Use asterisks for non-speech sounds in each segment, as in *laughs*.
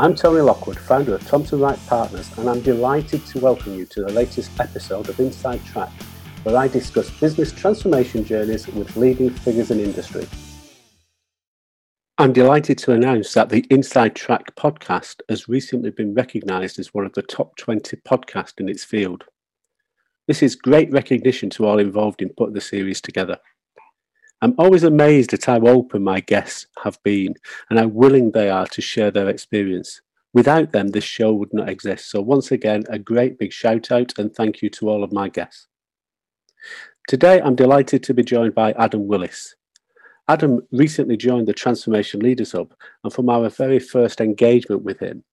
I'm Tony Lockwood, founder of Thompson Wright Partners, and I'm delighted to welcome you to the latest episode of Inside Track, where I discuss business transformation journeys with leading figures in industry. I'm delighted to announce that the Inside Track podcast has recently been recognised as one of the top 20 podcasts in its field. This is great recognition to all involved in putting the series together. I'm always amazed at how open my guests have been and how willing they are to share their experience. Without them, this show would not exist. So, once again, a great big shout out and thank you to all of my guests. Today, I'm delighted to be joined by Adam Willis. Adam recently joined the Transformation Leaders Hub, and from our very first engagement with him,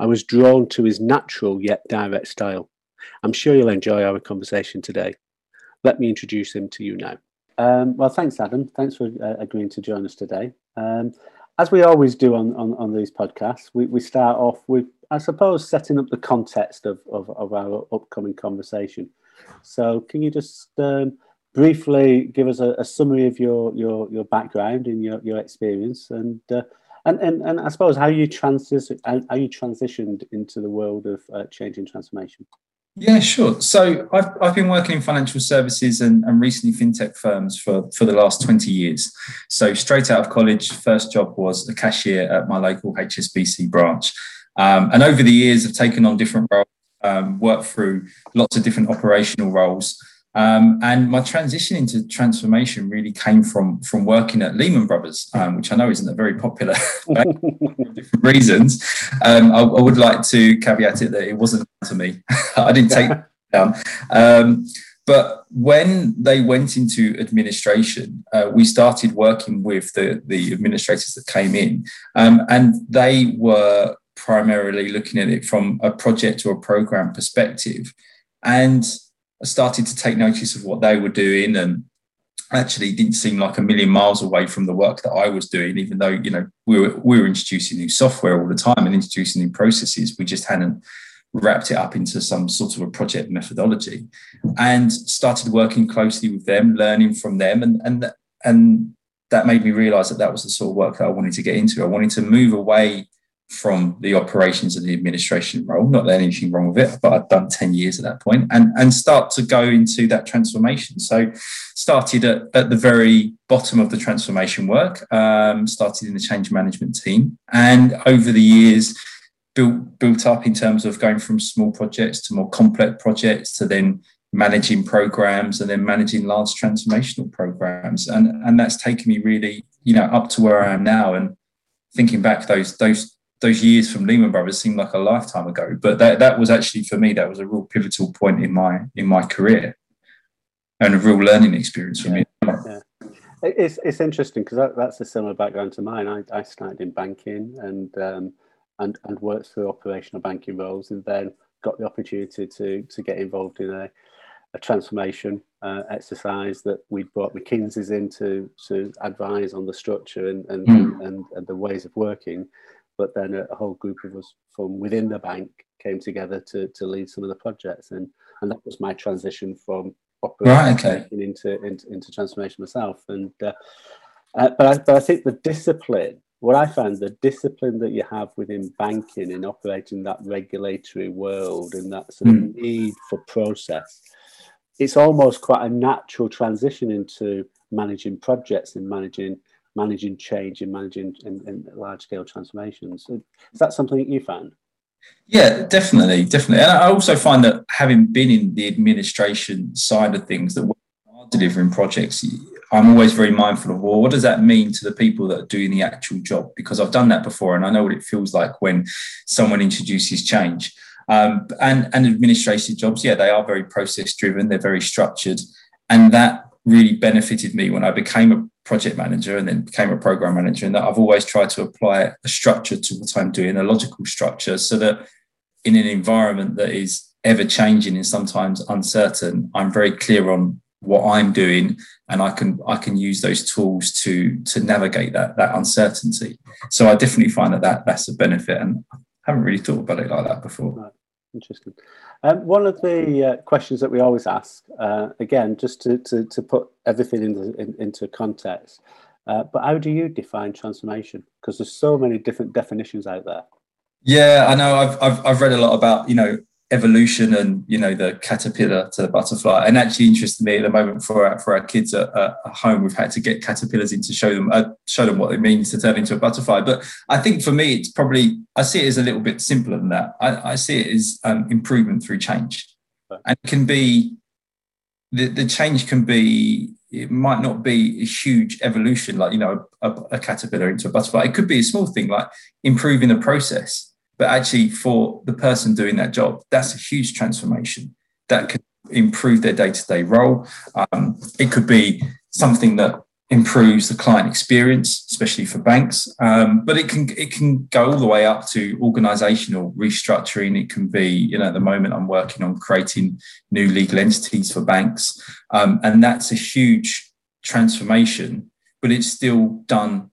I was drawn to his natural yet direct style. I'm sure you'll enjoy our conversation today. Let me introduce him to you now. Um, well, thanks, Adam. Thanks for uh, agreeing to join us today. Um, as we always do on, on, on these podcasts, we, we start off with, I suppose, setting up the context of, of, of our upcoming conversation. So, can you just um, briefly give us a, a, summary of your, your, your background and your, your experience, and, uh, and, and and I suppose how you transis how, you transitioned into the world of uh, change and transformation? Yeah, sure. So I've, I've been working in financial services and, and recently fintech firms for, for the last 20 years. So straight out of college, first job was a cashier at my local HSBC branch. Um, and over the years, I've taken on different roles, um, worked through lots of different operational roles. Um, and my transition into transformation really came from from working at Lehman Brothers, um, which I know isn't a very popular *laughs* for *laughs* different reasons. Um, I, I, would like to caveat it that it wasn't to me. *laughs* I didn't take it down. Um, but when they went into administration, uh, we started working with the, the administrators that came in, um, and they were primarily looking at it from a project or a program perspective. And I started to take notice of what they were doing and actually didn't seem like a million miles away from the work that I was doing, even though, you know, we were, we were introducing new software all the time and introducing new processes. We just hadn't wrapped it up into some sort of a project methodology and started working closely with them, learning from them. And, and, and that made me realize that that was the sort of work that I wanted to get into. I wanted to move away from the operations and the administration role. Not that anything wrong with it, but I'd done 10 years at that point and, and start to go into that transformation. So started at, at the very bottom of the transformation work, um, started in the change management team. And over the years, built built up in terms of going from small projects to more complex projects to then managing programs and then managing large transformational programs. And, and that's taken me really, you know, up to where I am now. And thinking back those those those years from Lehman Brothers seem like a lifetime ago, but that that was actually for me that was a real pivotal point in my in my career, and a real learning experience for yeah, me. Yeah. It's it's interesting because that, that's a similar background to mine. I, I started in banking and um, and and worked through operational banking roles, and then got the opportunity to to get involved in a, a transformation uh, exercise that we brought McKinsey's in to, to advise on the structure and and, mm. and and the ways of working but then a, whole group of us from within the bank came together to, to lead some of the projects and and that was my transition from right, okay. into, into, into transformation myself and uh, uh, but I, but I think the discipline what I found the discipline that you have within banking in operating that regulatory world and that sort of mm. need for process it's almost quite a natural transition into managing projects and managing managing change and managing in, large scale transformations. Is that something that you found? Yeah, definitely, definitely. And I also find that having been in the administration side of things, that are delivering projects, I'm always very mindful of well, what does that mean to the people that are doing the actual job? Because I've done that before, and I know what it feels like when someone introduces change. Um, and and administrative jobs, yeah, they are very process driven. They're very structured, and that really benefited me when I became a project manager and then became a program manager. And that I've always tried to apply a structure to what I'm doing, a logical structure, so that in an environment that is ever changing and sometimes uncertain, I'm very clear on what I'm doing and I can I can use those tools to to navigate that that uncertainty. So I definitely find that, that that's a benefit and I haven't really thought about it like that before. Interesting. Um, one of the uh, questions that we always ask, uh, again, just to, to, to put everything in in, into context, uh, but how do you define transformation? Because there's so many different definitions out there. Yeah, I know. I've, I've I've read a lot about you know evolution and you know the caterpillar to the butterfly. And actually interested me at the moment for our, for our kids at, at home we've had to get caterpillars in to show them uh, show them what it means to turn into a butterfly. But i think for me it's probably i see it as a little bit simpler than that. I, I see it as um, improvement through change. And it can be the, the change can be it might not be a huge evolution like you know a, a caterpillar into a butterfly. It could be a small thing like improving the process but actually, for the person doing that job, that's a huge transformation that could improve their day to day role. Um, it could be something that improves the client experience, especially for banks. Um, but it can it can go all the way up to organizational restructuring. It can be, you know, at the moment I'm working on creating new legal entities for banks, um, and that's a huge transformation. But it's still done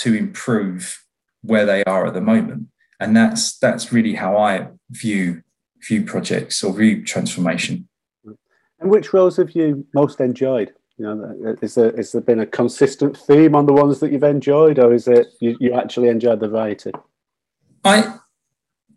to improve where they are at the moment and that's that's really how I view view projects or view transformation. And which roles have you most enjoyed? You know, is there is there been a consistent theme on the ones that you've enjoyed, or is it you, you actually enjoyed the variety? I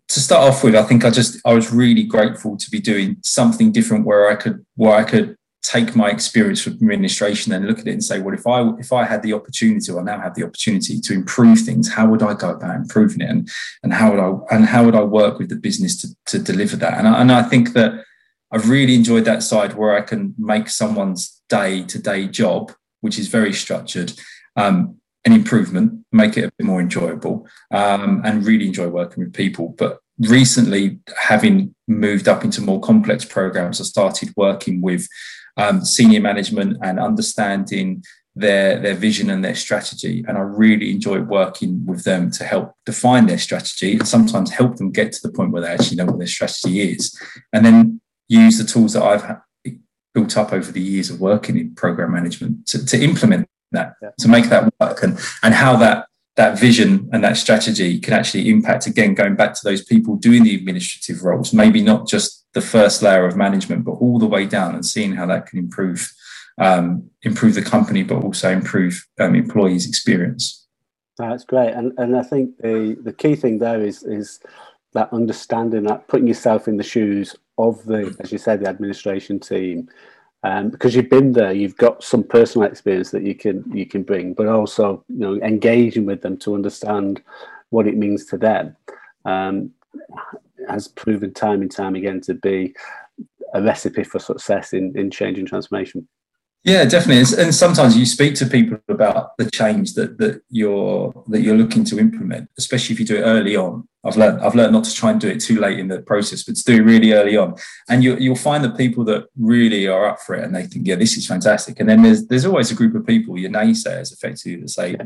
to start off with, I think I just I was really grateful to be doing something different where I could where I could take my experience from administration and look at it and say, well, if I if I had the opportunity, or now have the opportunity to improve things, how would I go about improving it, and and how would I and how would I work with the business to to deliver that? And I, and I think that I've really enjoyed that side where I can make someone's day to day job, which is very structured. Um, an improvement, make it a bit more enjoyable, um, and really enjoy working with people. But recently, having moved up into more complex programs, I started working with um, senior management and understanding their their vision and their strategy and i really enjoy working with them to help define their strategy and sometimes help them get to the point where they actually know what their strategy is and then use the tools that i've built up over the years of working in program management to, to implement that yeah. to make that work and and how that that vision and that strategy can actually impact again going back to those people doing the administrative roles maybe not just the first layer of management but all the way down and seeing how that can improve um, improve the company but also improve um, employees experience. That's great. And and i think the the key thing there is is that understanding that putting yourself in the shoes of the as you said the administration team um, because you've been there, you've got some personal experience that you can you can bring, but also you know engaging with them to understand what it means to them um, has proven time and time again to be a recipe for success in in change and transformation. Yeah, definitely. And sometimes you speak to people about the change that that you're that you're looking to implement, especially if you do it early on. I've learned I've learned not to try and do it too late in the process, but to do it really early on. And you you'll find the people that really are up for it and they think, yeah, this is fantastic. And then there's there's always a group of people, your naysayers, effectively, that say,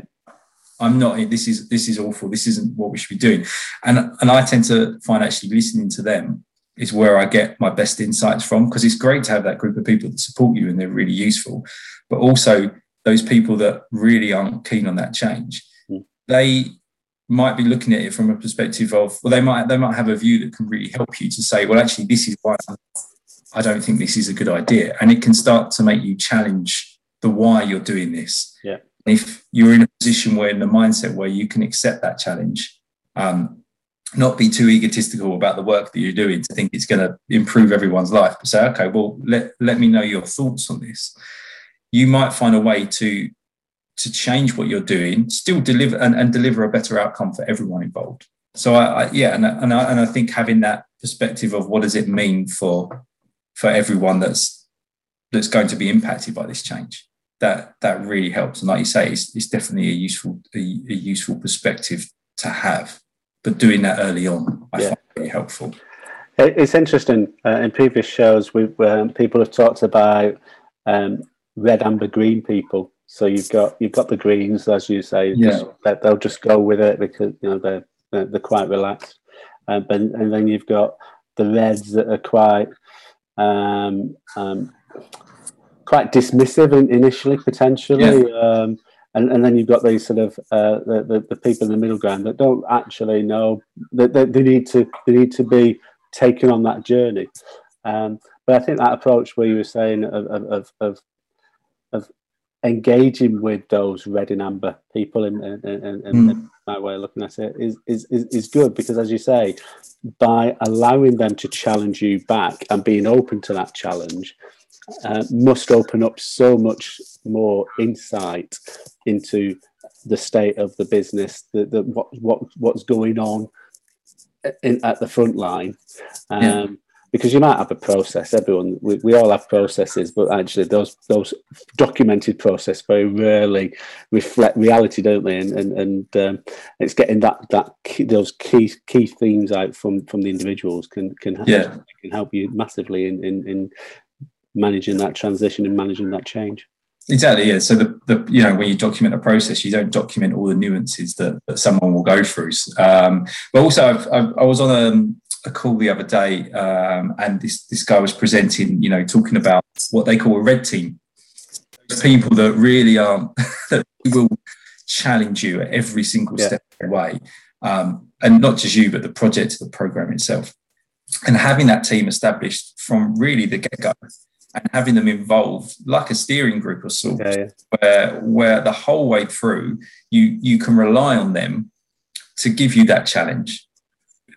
I'm not. This is this is awful. This isn't what we should be doing. And and I tend to find actually listening to them is where I get my best insights from because it's great to have that group of people that support you and they're really useful, but also those people that really aren't keen on that change. Mm. They might be looking at it from a perspective of well they might they might have a view that can really help you to say well actually this is why I don't think this is a good idea and it can start to make you challenge the why you're doing this. Yeah. If you're in a position where in the mindset where you can accept that challenge, um, not be too egotistical about the work that you're doing to think it's going to improve everyone's life, but say, okay, well, let, let me know your thoughts on this. You might find a way to to change what you're doing, still deliver and, and deliver a better outcome for everyone involved. So I, I yeah, and, and I, and I think having that perspective of what does it mean for for everyone that's that's going to be impacted by this change that that really helps. And like you say, it's, it's definitely a useful a, a useful perspective to have but doing that early on, I yeah. find very helpful. It's interesting. Uh, in previous shows, we um, people have talked about um, red, amber, green people. So you've got you've got the greens, as you say. Yeah. Just, they'll just go with it because you know they're they're, they're quite relaxed. Um, and, and then you've got the reds that are quite um, um, quite dismissive in, initially, potentially. Yeah. And, and then you've got these sort of uh, the, the, the people in the middle ground that don't actually know that they, they, need to they need to be taken on that journey. Um, but I think that approach where you were saying of of, of, of engaging with those red and amber people in, in, in, in mm. my way of looking at it is, is, is good because as you say by allowing them to challenge you back and being open to that challenge uh, must open up so much more insight into the state of the business the, the what, what what's going on in, at the front line um, yeah because you might have a process. Everyone, we, we all have processes, but actually, those those documented process very rarely reflect reality, don't they? And and, and um, it's getting that that key, those key key themes out from from the individuals can can help, yeah. can help you massively in, in in managing that transition and managing that change. Exactly. Yeah. So the, the you know when you document a process, you don't document all the nuances that, that someone will go through. Um, but also, I've, I've, i was on a a call the other day, um, and this this guy was presenting, you know, talking about what they call a red team. Those people that really are *laughs* that will challenge you at every single yeah. step of the way, um, and not just you, but the project, the program itself. And having that team established from really the get go, and having them involved like a steering group or yeah, yeah. where where the whole way through you you can rely on them to give you that challenge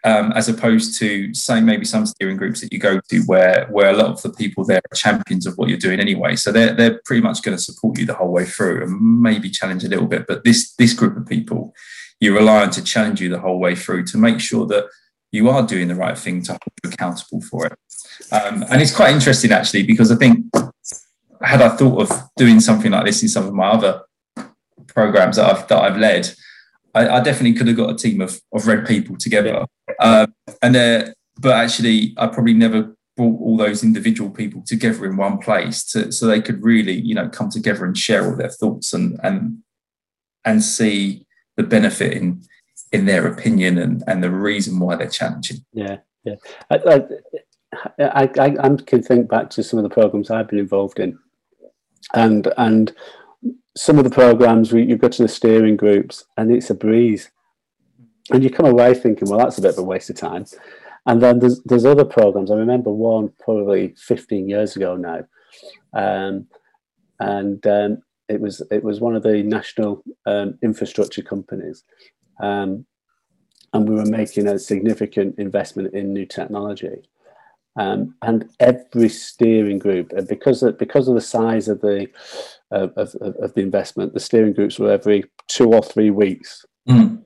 um, as opposed to say maybe some steering groups that you go to where where a lot of the people there are champions of what you're doing anyway. So they're they're pretty much going to support you the whole way through and maybe challenge a little bit. But this this group of people, you rely on to challenge you the whole way through to make sure that you are doing the right thing to hold you accountable for it. Um, and it's quite interesting actually because I think had I thought of doing something like this in some of my other programs that I've that I've led, I, I, definitely could have got a team of, of red people together. Um, and uh, but actually, I probably never brought all those individual people together in one place to, so they could really, you know, come together and share all their thoughts and and and see the benefit in in their opinion and and the reason why they're challenging. Yeah, yeah. I, I, I, I can think back to some of the programs I've been involved in, and and some of the programs we, you go to the steering groups and it's a breeze. And you come away thinking well that's a bit of a waste of time. And then there's there's other programs. I remember one probably 15 years ago now. Um, and um, it was it was one of the national um, infrastructure companies um, and we were making a significant investment in new technology um, and every steering group, and because of, because of the size of the uh, of, of, the investment, the steering groups were every two or three weeks. Mm.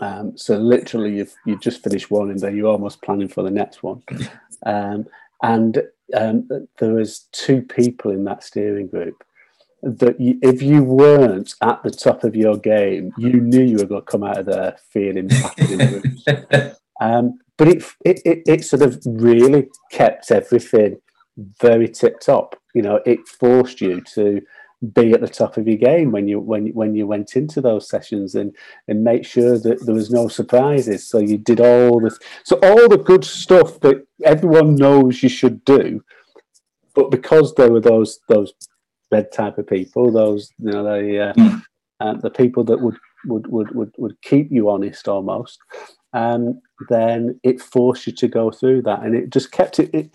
Um, so literally, you've you just finished one, and then you're almost planning for the next one. *laughs* Um, and um, there was two people in that steering group that you, if you weren't at the top of your game, you knew you were going to come out of there feeling battered in the *laughs* um, but it, it, it, it sort of really kept everything very tip top. You know, it forced you to be at the top of your game when you when when you went into those sessions and and make sure that there was no surprises. So you did all this, so all the good stuff that everyone knows you should do, but because there were those those red type of people, those you know the uh, mm. uh, the people that would would would would would keep you honest almost um, then it forced you to go through that, and it just kept it, it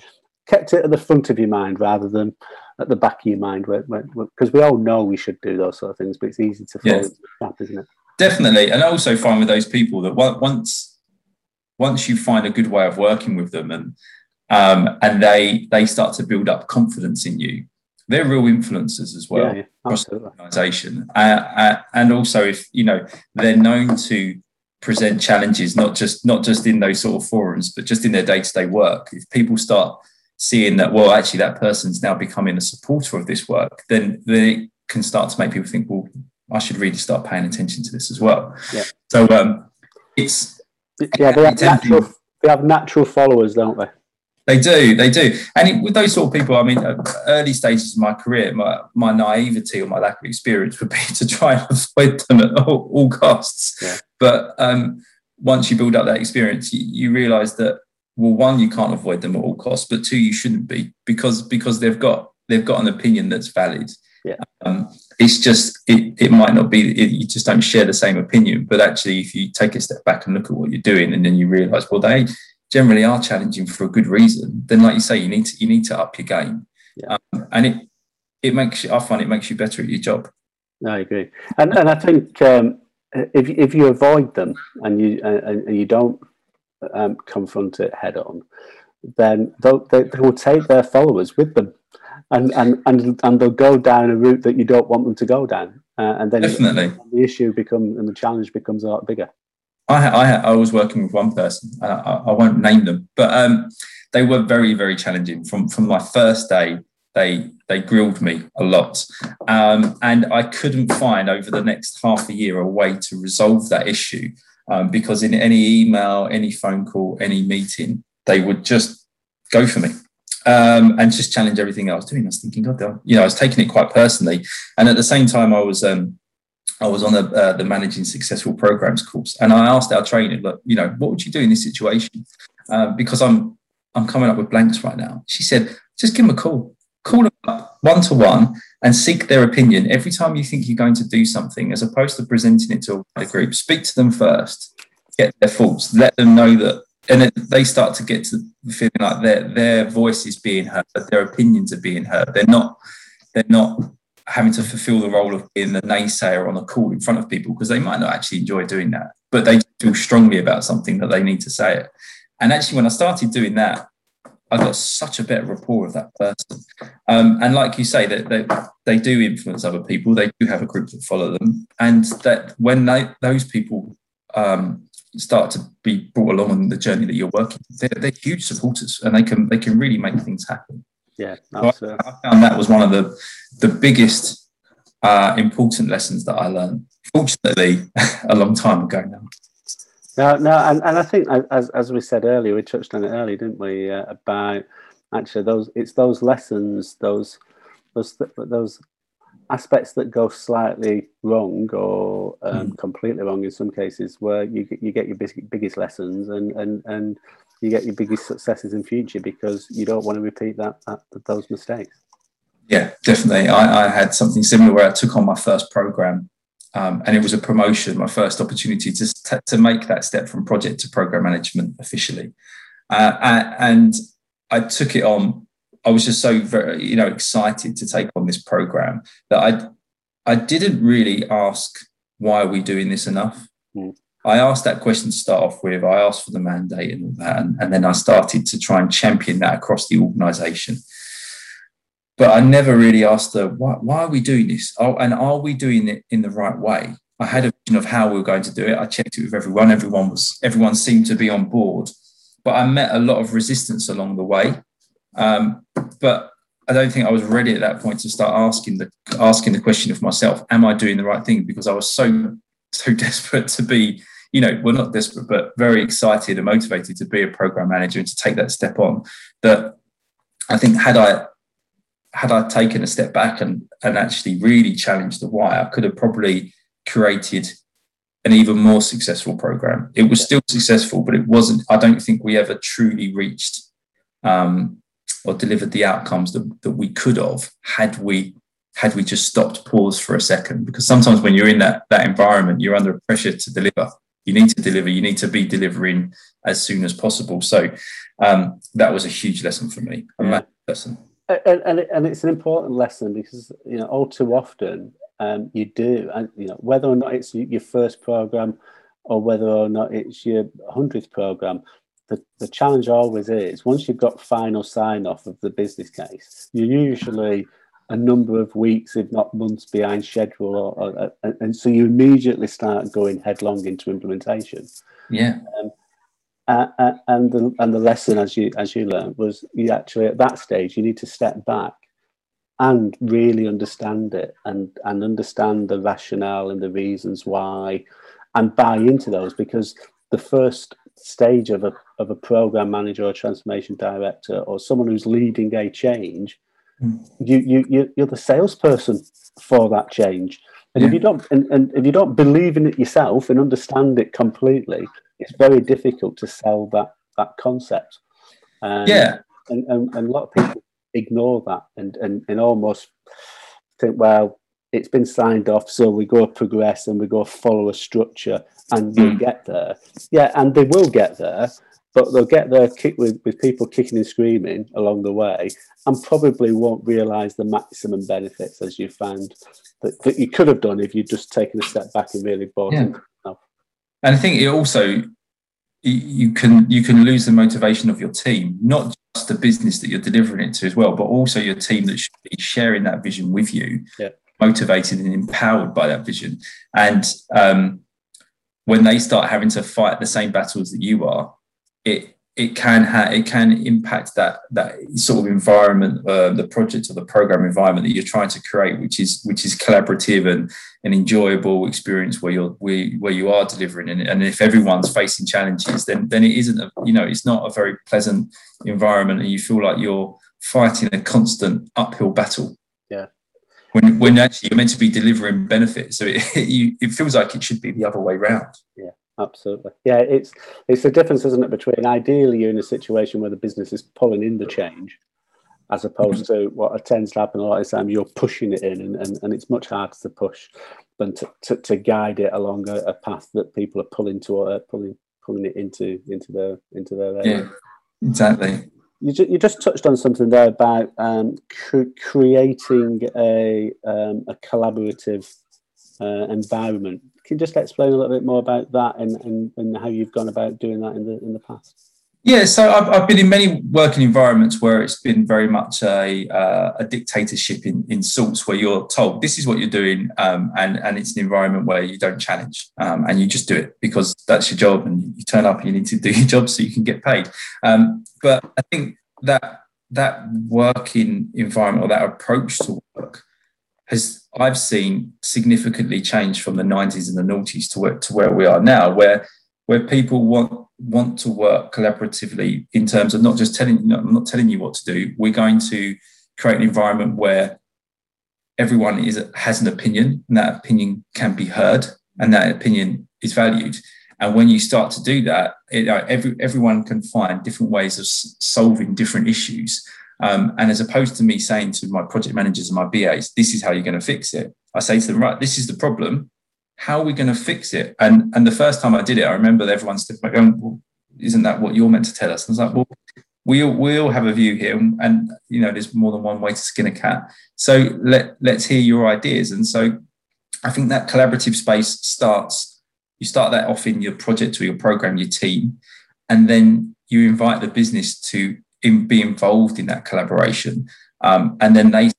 kept it at the front of your mind rather than at the back of your mind, because we all know we should do those sort of things, but it's easy to fall yeah. into the trap, isn't it? Definitely, and I also find with those people that once once you find a good way of working with them, and um, and they they start to build up confidence in you, they're real influencers as well yeah, yeah, across the organisation, uh, uh, and also if you know they're known to present challenges, not just not just in those sort of forums, but just in their day to day work. If people start seeing that, well, actually, that person's now becoming a supporter of this work, then then it can start to make people think, well, I should really start paying attention to this as well. Yeah. So um, it's yeah, they have, natural, they have natural followers, don't they? They do, they do. And it, with those sort of people, I mean, early stages of my career, my, my naivety or my lack of experience would be *laughs* to try and avoid them at all, all costs. Yeah. But um, once you build up that experience, you, you realize that, well, one, you can't avoid them at all costs, but two, you shouldn't be because because they've got they've got an opinion that's valid. Yeah. Um, it's just it, it might not be it, you just don't share the same opinion, but actually, if you take a step back and look at what you're doing, and then you realize, well, they generally are challenging for a good reason, then like you say, you need to you need to up your game. Yeah. Um, and it it makes you, I find it makes you better at your job. I agree, and and I think um, if if you avoid them and you and, and you don't um, confront it head on, then they, they will take their followers with them, and, and and and they'll go down a route that you don't want them to go down, uh, and then definitely the issue becomes and the challenge becomes a lot bigger. I I, I was working with one person, I, I won't name them, but um, they were very very challenging from from my first day. They they grilled me a lot, um, and I couldn't find over the next half a year a way to resolve that issue um, because in any email, any phone call, any meeting, they would just go for me. Um, and just challenge everything I was doing. I was thinking, God, you know, I was taking it quite personally. And at the same time, I was um, I was on the uh, the managing successful programs course, and I asked our trainer, look, you know, what would you do in this situation? Uh, because I'm I'm coming up with blanks right now. She said, just give them a call, call them up one to one, and seek their opinion every time you think you're going to do something, as opposed to presenting it to a group. Speak to them first, get their thoughts, let them know that and they start to get to the feeling like their their voice is being heard, their opinions are being heard. They're not they're not having to fulfill the role of being the naysayer on a call in front of people because they might not actually enjoy doing that, but they feel strongly about something that they need to say it. And actually, when I started doing that, I got such a better rapport with that person. Um, and like you say, that they, they do influence other people. They do have a group that follow them, and that when they, those people um, start to be brought along on the journey that you're working, they're, they're huge supporters, and they can they can really make things happen. Yeah, so I, I, found that was one of the the biggest uh, important lessons that I learned. Fortunately, *laughs* a long time ago now. No, no, and, and I think as as we said earlier, we touched on it earlier, didn't we? Uh, about actually those it's those lessons, those those those aspects that go slightly wrong or um, mm. completely wrong in some cases, where you you get your biggest, biggest lessons and and and you get your biggest successes in future because you don't want to repeat that, that those mistakes. Yeah, definitely. I, I, had something similar where I took on my first program, um, and it was a promotion, my first opportunity to to make that step from project to program management officially, uh, and I took it on I was just so very, you know, excited to take on this program that I, I didn't really ask why are we doing this enough. Mm. I asked that question to start off with. I asked for the mandate and all that, and, and then I started to try and champion that across the organisation. But I never really asked the why, why are we doing this? Oh, and are we doing it in the right way? I had a vision of how we were going to do it. I checked it with everyone. Everyone was everyone seemed to be on board, but I met a lot of resistance along the way. Um, but I don't think I was ready at that point to start asking the asking the question of myself: Am I doing the right thing? Because I was so so *laughs* desperate to be, you know, we're not desperate, but very excited and motivated to be a program manager and to take that step on. That I think had I had I taken a step back and and actually really challenged the why, I could have probably created an even more successful program. It was still successful, but it wasn't. I don't think we ever truly reached um, or delivered the outcomes that, that we could have had we had we just stopped pause for a second because sometimes when you're in that that environment you're under pressure to deliver you need to deliver you need to be delivering as soon as possible. So um, that was a huge lesson for me. A yeah. lesson. And, and, and it's an important lesson because you know all too often um, you do and you know whether or not it's your first program or whether or not it's your hundredth program the, the challenge always is once you've got final sign off of the business case, you're usually a number of weeks, if not months, behind schedule, or, or, or, and so you immediately start going headlong into implementation. Yeah. Um, uh, uh, and the and the lesson, as you as you learned, was you actually at that stage you need to step back and really understand it and and understand the rationale and the reasons why, and buy into those because the first stage of a of a program manager or transformation director or someone who's leading a change, mm. you you you you're the salesperson for that change. And yeah. if you don't and, and if you don't believe in it yourself and understand it completely, it's very difficult to sell that that concept. Um, yeah. And, and, and a lot of people ignore that and, and, and almost think, well, it's been signed off, so we go progress and we go follow a structure and we'll mm. get there. Yeah, and they will get there, but they'll get there kick with, with people kicking and screaming along the way and probably won't realise the maximum benefits as you found that, that you could have done if you'd just taken a step back and really bought yeah. And I think it also you can you can lose the motivation of your team, not just the business that you're delivering it to as well, but also your team that should be sharing that vision with you, yeah. motivated and empowered by that vision. And um, when they start having to fight the same battles that you are, it it can ha- it can impact that that sort of environment, uh, the project or the program environment that you're trying to create, which is which is collaborative and an enjoyable experience where you're where, where you are delivering. And, and if everyone's facing challenges, then then it isn't a you know it's not a very pleasant environment, and you feel like you're fighting a constant uphill battle. Yeah. When, when actually you're meant to be delivering benefits, so it, *laughs* it, it feels like it should be the other way round. Yeah absolutely. Yeah, it's it's the difference, isn't it, between ideally you're in a situation where the business is pulling in the change, as opposed to what tends to happen a lot of the time you're pushing it in, and, and, and it's much harder to push than to, to, to guide it along a, a, path that people are pulling to uh, pulling pulling it into into their into their area. Yeah, exactly. You, ju- you just touched on something there about um, cr- creating a um, a collaborative uh, environment can you just explain a little bit more about that and, and, and how you've gone about doing that in the in the past? Yeah, so I've, I've been in many working environments where it's been very much a, uh, a dictatorship in, in sorts, where you're told this is what you're doing, um, and and it's an environment where you don't challenge, um, and you just do it because that's your job, and you turn up and you need to do your job so you can get paid. Um, but I think that that working environment or that approach to work has I've seen significantly change from the 90s and the noughties to where, to where we are now, where where people want want to work collaboratively in terms of not just telling you, I'm not telling you what to do. We're going to create an environment where everyone is has an opinion, and that opinion can be heard, and that opinion is valued. And when you start to do that, it, uh, every, everyone can find different ways of solving different issues. Um, and as opposed to me saying to my project managers and my BAs, this is how you're going to fix it, I say to them, right, this is the problem. How are we going to fix it? And and the first time I did it, I remember everyone stood back going, well, isn't that what you're meant to tell us? And I was like, well, we all, we all have a view here, and, and you know, there's more than one way to skin a cat. So let let's hear your ideas. And so I think that collaborative space starts. You start that off in your project or your program, your team, and then you invite the business to in, be involved in that collaboration. Um, and then they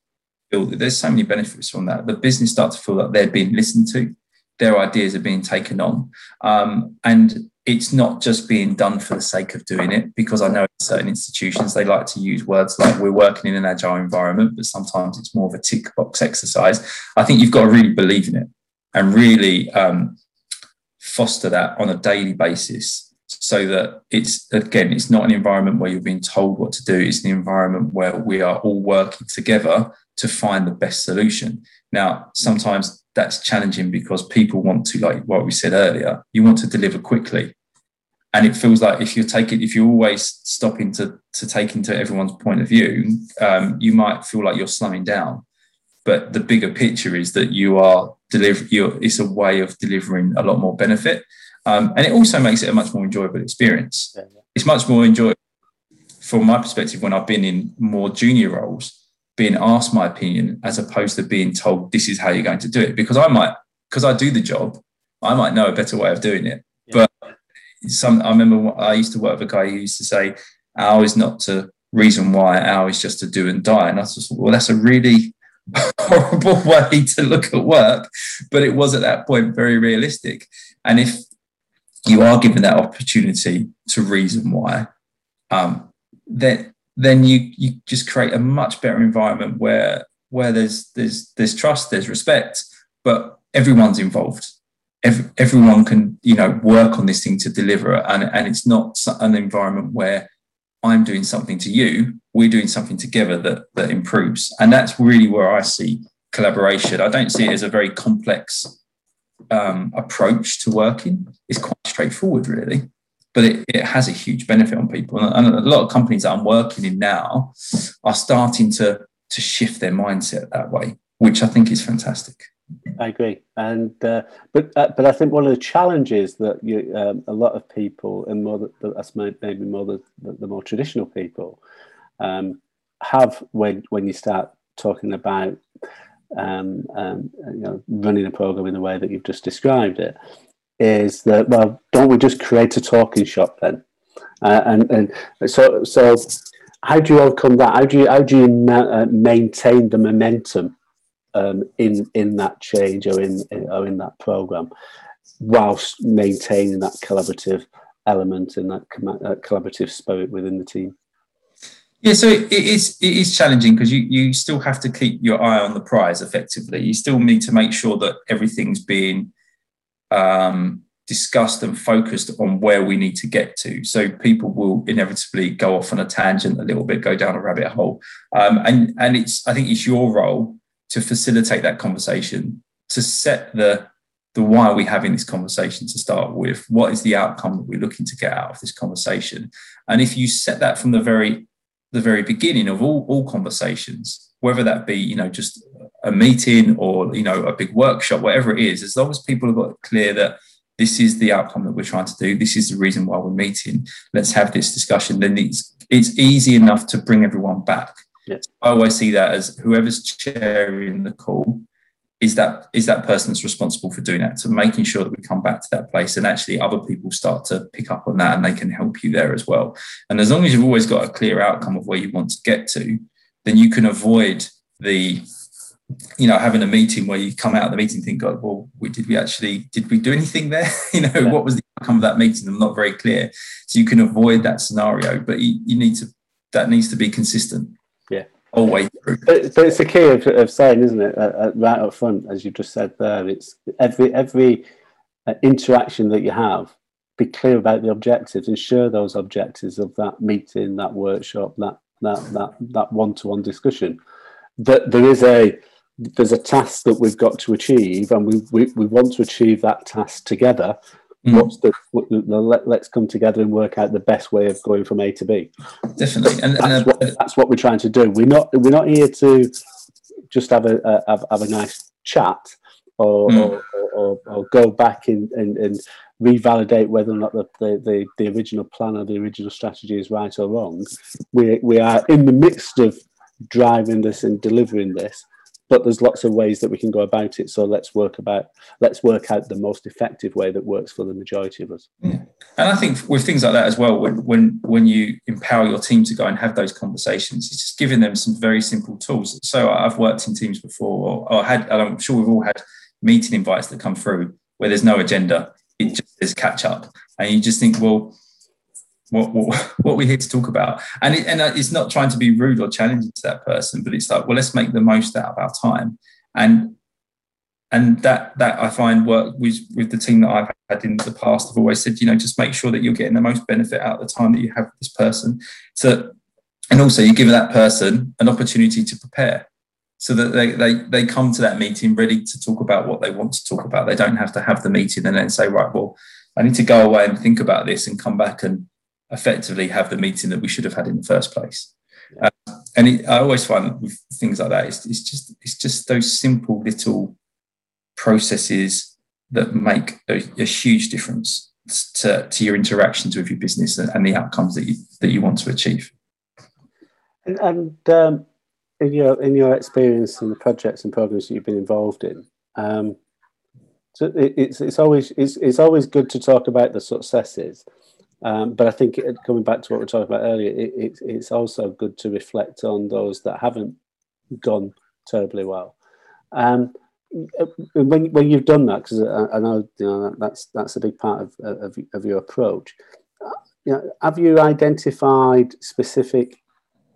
feel that there's so many benefits from that. The business start to feel that they're being listened to, their ideas are being taken on. Um, and it's not just being done for the sake of doing it, because I know in certain institutions they like to use words like we're working in an agile environment, but sometimes it's more of a tick box exercise. I think you've got to really believe in it and really um, foster that on a daily basis so that it's again it's not an environment where you're being told what to do. It's an environment where we are all working together to find the best solution. Now sometimes that's challenging because people want to like what we said earlier you want to deliver quickly. And it feels like if you're taking if you're always stopping to to take into everyone's point of view um, you might feel like you're slowing down. But the bigger picture is that you are deliver you're, it's a way of delivering a lot more benefit um, and it also makes it a much more enjoyable experience. Yeah, yeah. It's much more enjoyable from my perspective when I've been in more junior roles, being asked my opinion as opposed to being told this is how you're going to do it. Because I might, because I do the job, I might know a better way of doing it. Yeah. But some, I remember I used to work with a guy who used to say, "Our is not to reason why, our is just to do and die." And I just thought, well, that's a really *laughs* horrible way to look at work, but it was at that point very realistic. And if you are given that opportunity to reason why, um, then then you you just create a much better environment where where there's there's there's trust, there's respect, but everyone's involved. Every, everyone can you know work on this thing to deliver it, and and it's not an environment where I'm doing something to you, we're doing something together that that improves, and that's really where I see collaboration. I don't see it as a very complex um, approach to working is quite straightforward, really. But it, it has a huge benefit on people. And a lot of companies that I'm working in now are starting to, to shift their mindset that way, which I think is fantastic. I agree, and uh, but uh, but I think one of the challenges that you, um, a lot of people, and more that's maybe more the, the more traditional people, um, have when when you start talking about um, um, you know running a program in the way that you've just described it, is that well, don't we just create a talking shop then? Uh, and and so so how do you overcome that? How do you how do you ma- uh, maintain the momentum um, in in that change or in, in or in that program, whilst maintaining that collaborative element and that, com- that collaborative spirit within the team? Yeah, so it is it is challenging because you you still have to keep your eye on the prize. Effectively, you still need to make sure that everything's being um, discussed and focused on where we need to get to. So people will inevitably go off on a tangent a little bit, go down a rabbit hole, um, and and it's I think it's your role to facilitate that conversation, to set the the why are we having this conversation to start with? What is the outcome that we're looking to get out of this conversation? And if you set that from the very the very beginning of all, all conversations, whether that be, you know, just a meeting or, you know, a big workshop, whatever it is, as long as people have got clear that this is the outcome that we're trying to do, this is the reason why we're meeting, let's have this discussion, then it's, it's easy enough to bring everyone back. Yes. I always see that as whoever's chairing the call is that is that person that's responsible for doing that. So making sure that we come back to that place and actually other people start to pick up on that and they can help you there as well. And as long as you've always got a clear outcome of where you want to get to, then you can avoid the you know having a meeting where you come out of the meeting and think god well we, did we actually did we do anything there *laughs* you know yeah. what was the outcome of that meeting i'm not very clear so you can avoid that scenario but you, you need to that needs to be consistent all way through. But, but it's the key of, of saying, isn't it, uh, uh, right up front, as you just said there, it's every every uh, interaction that you have, be clear about the objectives and share those objectives of that meeting, that workshop, that that that that one-to-one discussion. That there is a there's a task that we've got to achieve, and we we, we want to achieve that task together Mm. What's the, the, let, us come together and work out the best way of going from A to B. Definitely, and, that's, and, what, that's what we're trying to do. We're not we're not here to just have a, a have, have a nice chat or, mm. or, or, or, go back and, and, and revalidate whether or not the, the, the, the, original plan or the original strategy is right or wrong. We, we are in the midst of driving this and delivering this, but there's lots of ways that we can go about it. So let's work about let's work out the most effective way that works for the majority of us. Yeah. and i think with things like that as well when when when you empower your team to go and have those conversations it's just giving them some very simple tools. So i've worked in teams before or, had i'm sure we've all had meeting invites that come through where there's no agenda. It just is catch up. And you just think well what, what, *laughs* what we're here to talk about. And, it, and uh, it's not trying to be rude or challenging to that person, but it's like, well, let's make the most out of our time. And and that that I find work with with the team that I've had in the past. I've always said, you know, just make sure that you're getting the most benefit out of the time that you have with this person. So, and also you give that person an opportunity to prepare, so that they they they come to that meeting ready to talk about what they want to talk about. They don't have to have the meeting and then say, right, well, I need to go away and think about this and come back and effectively have the meeting that we should have had in the first place. Uh, and it, I always find with things like that, it's, it's just it's just those simple little processes that make a, a huge difference to, to your interactions with your business and, and, the outcomes that you that you want to achieve. And, and um, in your in your experience in the projects and programs that you've been involved in, um, so it, it's it's always it's, it's always good to talk about the successes um, but I think it, coming back to what we were talking about earlier, it, it, it's also good to reflect on those that haven't gone terribly well. Um, when when you've done that, because I, I, know you know that's that's a big part of of, of your approach. Uh, you know, have you identified specific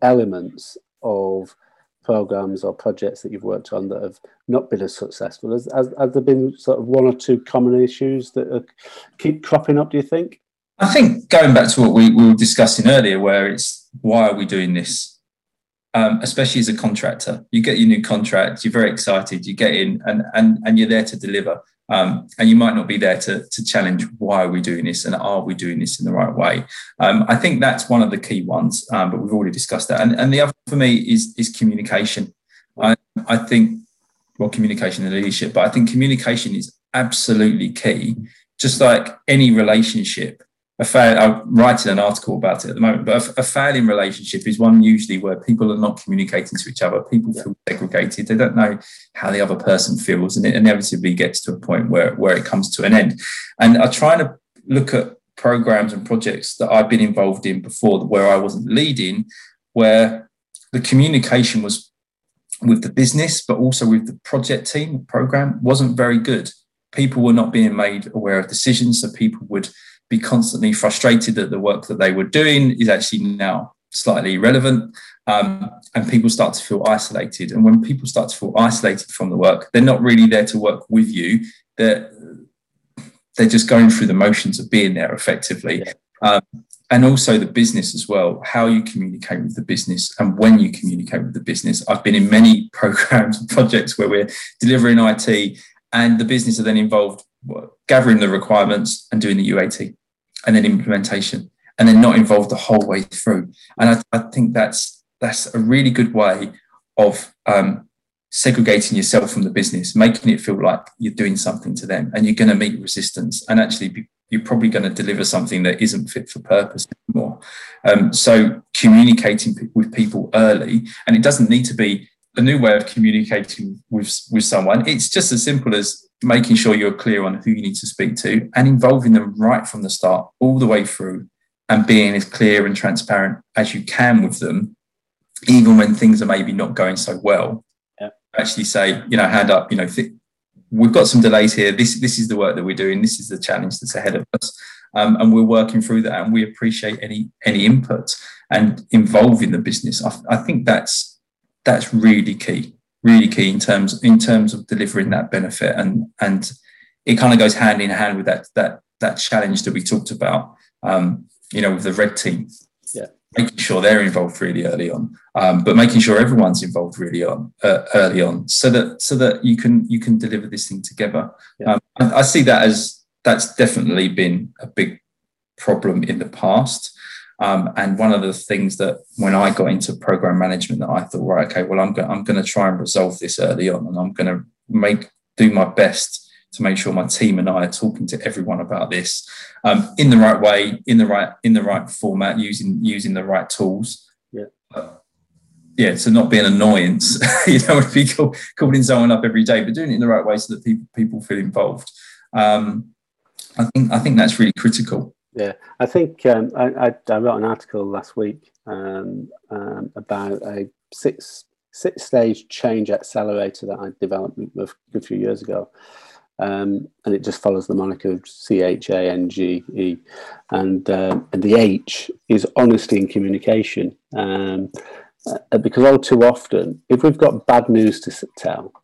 elements of programs or projects that you've worked on that have not been as successful? Has, has, has there been sort of one or two common issues that keep cropping up? Do you think? I think going back to what we, we were discussing earlier, where it's why are we doing this? Um, especially as a contractor, you get your new contract, you're very excited, you get in, and and and you're there to deliver. Um, and you might not be there to, to challenge why are we doing this and are we doing this in the right way. Um, I think that's one of the key ones, um, but we've already discussed that. And, and the other for me is is communication. I, I think well, communication and leadership, but I think communication is absolutely key. Just like any relationship, a fail, I'm writing an article about it at the moment, but a, a, failing relationship is one usually where people are not communicating to each other. People feel segregated. They don't know how the other person feels, and it inevitably gets to a point where, where it comes to an end. And I try to look at programs and projects that I've been involved in before where I wasn't leading, where the communication was with the business, but also with the project team, the program wasn't very good. People were not being made aware of decisions, so people would be constantly frustrated that the work that they were doing is actually now slightly irrelevant. Um, and people start to feel isolated. And when people start to feel isolated from the work, they're not really there to work with you. They're, they're just going through the motions of being there effectively. Yeah. Um, and also the business as well, how you communicate with the business and when you communicate with the business. I've been in many *laughs* programs and projects where we're delivering IT and the business are then involved gathering the requirements and doing the UAT and then implementation and then not involved the whole way through. And I, I think that's that's a really good way of um, segregating yourself from the business, making it feel like you're doing something to them, and you're going to meet resistance, and actually be, you're probably going to deliver something that isn't fit for purpose anymore. Um, so communicating with people early, and it doesn't need to be a new way of communicating with with someone. It's just as simple as making sure you're clear on who you need to speak to and involving them right from the start, all the way through, and being as clear and transparent as you can with them, even when things are maybe not going so well. Yeah. Actually, say, you know, hand up, you know, th- we've got some delays here. This this is the work that we're doing. This is the challenge that's ahead of us, um, and we're working through that. And we appreciate any any input and involving the business. I, I think that's that's really key really key in terms in terms of delivering that benefit. And and it kind of goes hand in hand with that that that challenge that we talked about um, you know with the red team. Yeah. Making sure they're involved really early on um, but making sure everyone's involved really on uh, early on so that so that you can you can deliver this thing together. Yeah. um, I, I see that as that's definitely been a big problem in the past um, and one of the things that when I got into program management, that I thought, right, okay, well, I'm going I'm going to try and resolve this early on, and I'm going to make do my best to make sure my team and I are talking to everyone about this um, in the right way, in the right in the right format, using using the right tools. Yeah. Uh, yeah, so not be an annoyance, *laughs* you know, be call, calling someone up every day, but doing it in the right way so that people people feel involved. Um, I think I think that's really critical. Yeah, I think um, I, I, I, wrote an article last week um, um, about a six six stage change accelerator that I developed a, few years ago, um, and it just follows the moniker of C H A N G E, and uh, and the H is honesty in communication, um, uh, because all too often, if we've got bad news to tell,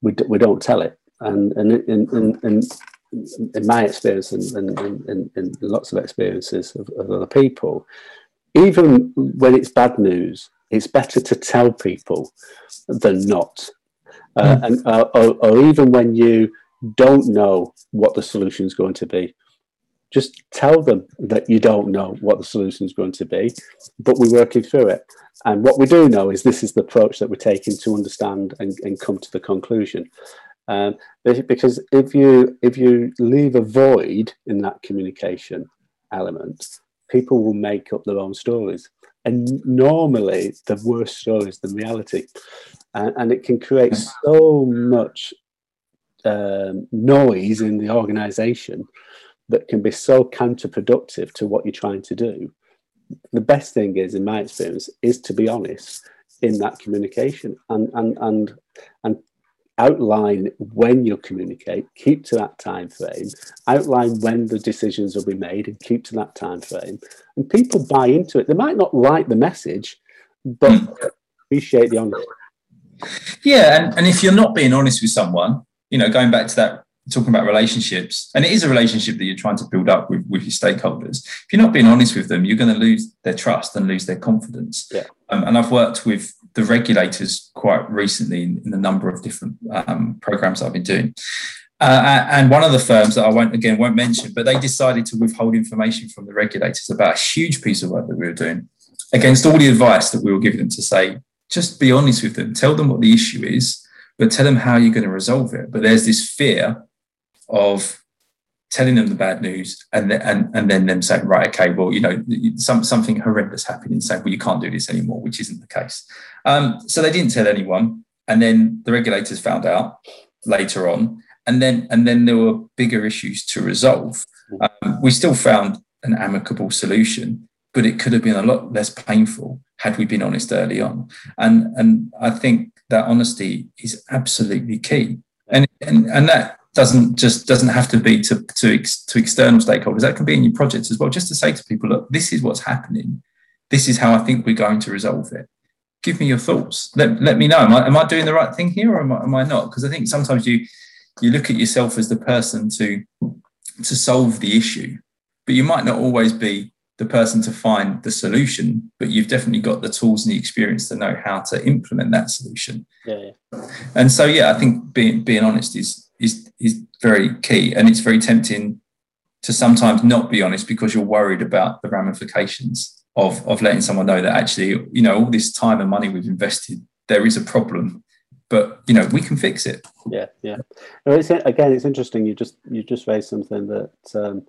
we, d- we don't tell it, and and and, and, and in my experience and, and, and, and lots of experiences of, of, other people, even when it's bad news, it's better to tell people than not. Uh, mm. and, uh, or, or, even when you don't know what the solution is going to be, just tell them that you don't know what the solution is going to be, but we're working through it. And what we do know is this is the approach that we're taking to understand and, and come to the conclusion. Um, because if you if you leave a void in that communication element, people will make up their own stories, and normally the worse stories than reality, and, and it can create so much um, noise in the organisation that can be so counterproductive to what you're trying to do. The best thing is, in my experience, is to be honest in that communication. And and and and outline when you communicate, keep to that time frame, outline when the decisions will be made and keep to that time frame. And people buy into it. They might not like the message, but hmm. appreciate the honesty. Yeah, and, and if you're not being honest with someone, you know, going back to that talking about relationships, and it is a relationship that you're trying to build up with, with your stakeholders. If you're not being honest with them, you're going to lose their trust and lose their confidence. Yeah. Um, and I've worked with the regulators quite recently in, in a number of different um, programs I've been doing. Uh, and one of the firms that I won't again won't mention, but they decided to withhold information from the regulators about a huge piece of work that we were doing, against all the advice that we were giving them to say, just be honest with them, tell them what the issue is, but tell them how you're going to resolve it. But there's this fear of telling them the bad news and then, and, and then them saying, right, okay, well, you know, some, something horrendous happened and saying, well, you can't do this anymore, which isn't the case. Um, so they didn't tell anyone. And then the regulators found out later on. And then, and then there were bigger issues to resolve. Um, we still found an amicable solution, but it could have been a lot less painful had we been honest early on. And, and I think that honesty is absolutely key. And, and, and that doesn't just doesn't have to be to, to, to external stakeholders. That can be in your projects as well, just to say to people, look, this is what's happening. This is how I think we're going to resolve it. Give me your thoughts. Let, let me know. Am I, am I doing the right thing here or am I, am I not? Because I think sometimes you you look at yourself as the person to to solve the issue, but you might not always be the person to find the solution, but you've definitely got the tools and the experience to know how to implement that solution. Yeah. yeah. And so, yeah, I think being being honest is is is very key, and it's very tempting to sometimes not be honest because you're worried about the ramifications of of letting someone know that actually, you know, all this time and money we've invested, there is a problem, but you know, we can fix it. Yeah, yeah. It's again, it's interesting. You just you just raised something that um,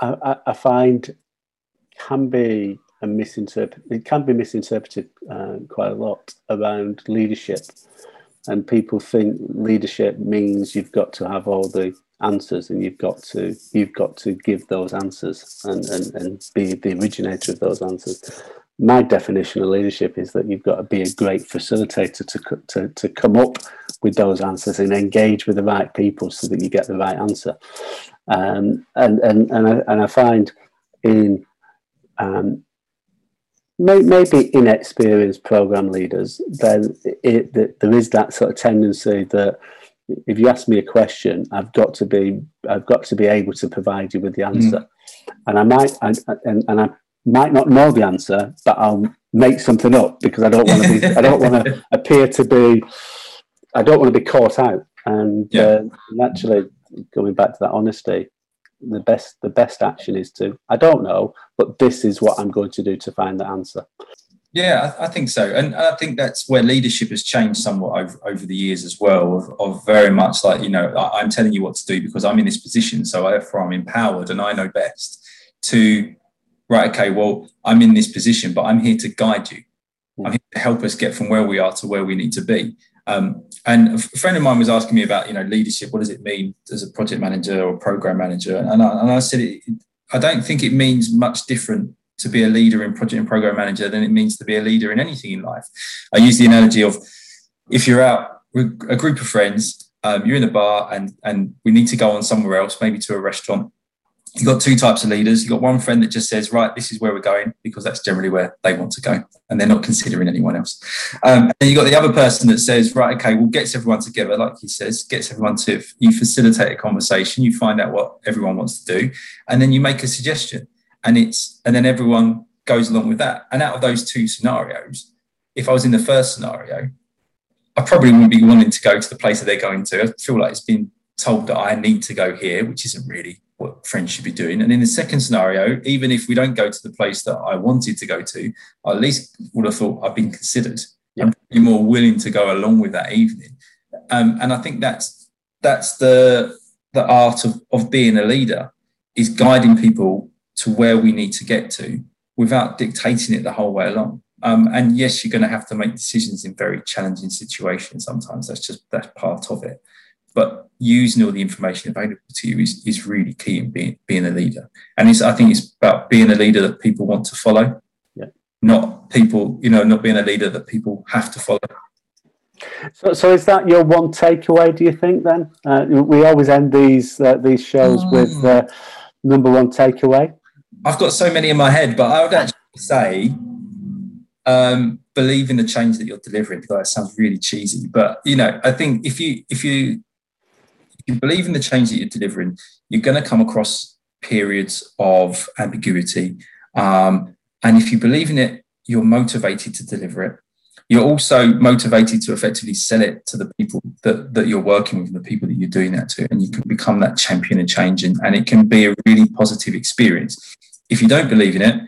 I, I, find can be a misinterpret. It can be misinterpreted uh, quite a lot around leadership and people think leadership means you've got to have all the answers and you've got to you've got to give those answers and, and, and be the originator of those answers. My definition of leadership is that you've got to be a great facilitator to, to, to come up with those answers and engage with the right people so that you get the right answer. Um, and, and, and, I, and I find in um, maybe inexperienced program leaders, then it, it, there is that sort of tendency that if you ask me a question, I've got to be I've got to be able to provide you with the answer, mm. and I might and, and, and I might not know the answer, but I'll make something up because I don't want to be I don't want to *laughs* appear to be I don't want to be caught out, and, yeah. uh, and actually going back to that honesty, the best the best action is to I don't know, but this is what I'm going to do to find the answer. Yeah, I, I think so, and I think that's where leadership has changed somewhat over, over the years as well. Of, of very much like you know, I, I'm telling you what to do because I'm in this position, so therefore I'm empowered and I know best. To right, okay, well, I'm in this position, but I'm here to guide you. I'm hmm. here to help us get from where we are to where we need to be. Um, and a friend of mine was asking me about, you know, leadership. What does it mean as a project manager or program manager? And I, and I said, it, I don't think it means much different to be a leader in project and program manager than it means to be a leader in anything in life. I use the analogy of if you're out with a group of friends, um, you're in a bar and and we need to go on somewhere else, maybe to a restaurant you've got two types of leaders. You've got one friend that just says, right, this is where we're going, because that's generally where they want to go, and they're not considering anyone else. Um, and you've got the other person that says, right, okay, well, gets everyone together, like he says, gets everyone to, you facilitate a conversation, you find out what everyone wants to do, and then you make a suggestion. And it's, and then everyone goes along with that. And out of those two scenarios, if I was in the first scenario, I probably wouldn't be wanting to go to the place that they're going to. I feel like it's been told that I need to go here, which isn't really what friends should be doing. And in the second scenario, even if we don't go to the place that I wanted to go to, I at least would have thought I've been considered. Yeah. I'm more willing to go along with that evening. Um, and I think that's that's the the art of, of being a leader is guiding people to where we need to get to without dictating it the whole way along. Um, and yes, you're going to have to make decisions in very challenging situations. Sometimes that's just that's part of it. But using all the information available to you is, is really key in being, being a leader. And it's, I think it's about being a leader that people want to follow, yeah. not people, you know, not being a leader that people have to follow. So, so is that your one takeaway? Do you think? Then uh, we always end these uh, these shows mm. with uh, number one takeaway. I've got so many in my head, but I would actually say um, believe in the change that you're delivering. That sounds really cheesy, but you know, I think if you if you you believe in the change that you're delivering, you're going to come across periods of ambiguity. Um, and if you believe in it, you're motivated to deliver it. You're also motivated to effectively sell it to the people that, that you're working with and the people that you're doing that to. And you can become that champion of change. And, and it can be a really positive experience. If you don't believe in it,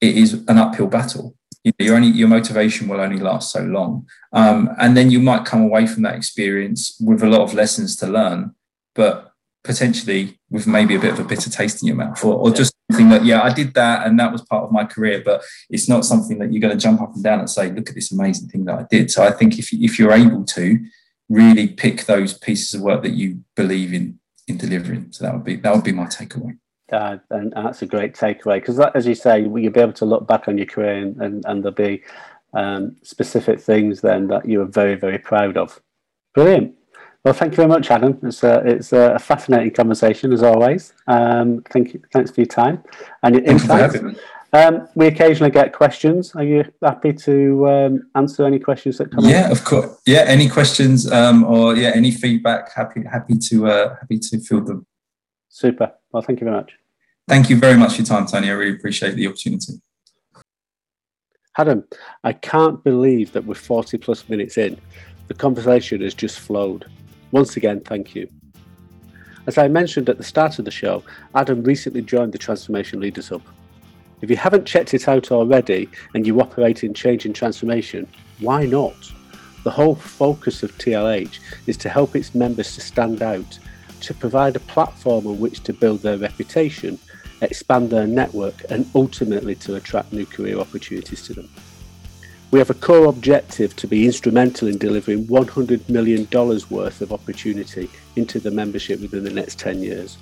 it is an uphill battle. you know, your only your motivation will only last so long, um, and then you might come away from that experience with a lot of lessons to learn, but potentially with maybe a bit of a bitter taste in your mouth, or, or just something that yeah, I did that and that was part of my career, but it's not something that you're going to jump up and down and say, look at this amazing thing that I did. So I think if if you're able to really pick those pieces of work that you believe in in delivering, so that would be that would be my takeaway. Uh, and, that's a great takeaway because, as you say, you'll be able to look back on your career and, and, and there'll be um, specific things then that you are very, very proud of. Brilliant. Well, thank you very much, Adam. It's a, it's a fascinating conversation as always. Um, thank you, thanks for your time and your insights. Um, we occasionally get questions. Are you happy to um, answer any questions that come? Yeah, up? of course. Yeah, any questions um, or yeah, any feedback? Happy happy to uh, happy to field them. Super. Well, thank you very much. Thank you very much for your time, Tony. I really appreciate the opportunity. Adam, I can't believe that we're 40 plus minutes in. The conversation has just flowed. Once again, thank you. As I mentioned at the start of the show, Adam recently joined the Transformation Leaders Hub. If you haven't checked it out already and you operate in change and transformation, why not? The whole focus of TLH is to help its members to stand out, to provide a platform on which to build their reputation, expand their network, and ultimately to attract new career opportunities to them. We have a core objective to be instrumental in delivering $100 million worth of opportunity into the membership within the next 10 years.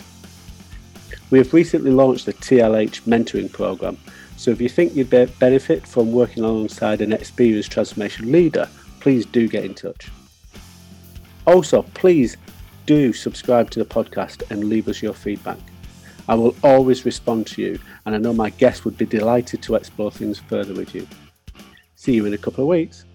We have recently launched the TLH mentoring program, so if you think you'd benefit from working alongside an experienced transformation leader, please do get in touch. Also, please do subscribe to the podcast and leave us your feedback. I will always respond to you, and I know my guests would be delighted to explore things further with you. See you in a couple of weeks.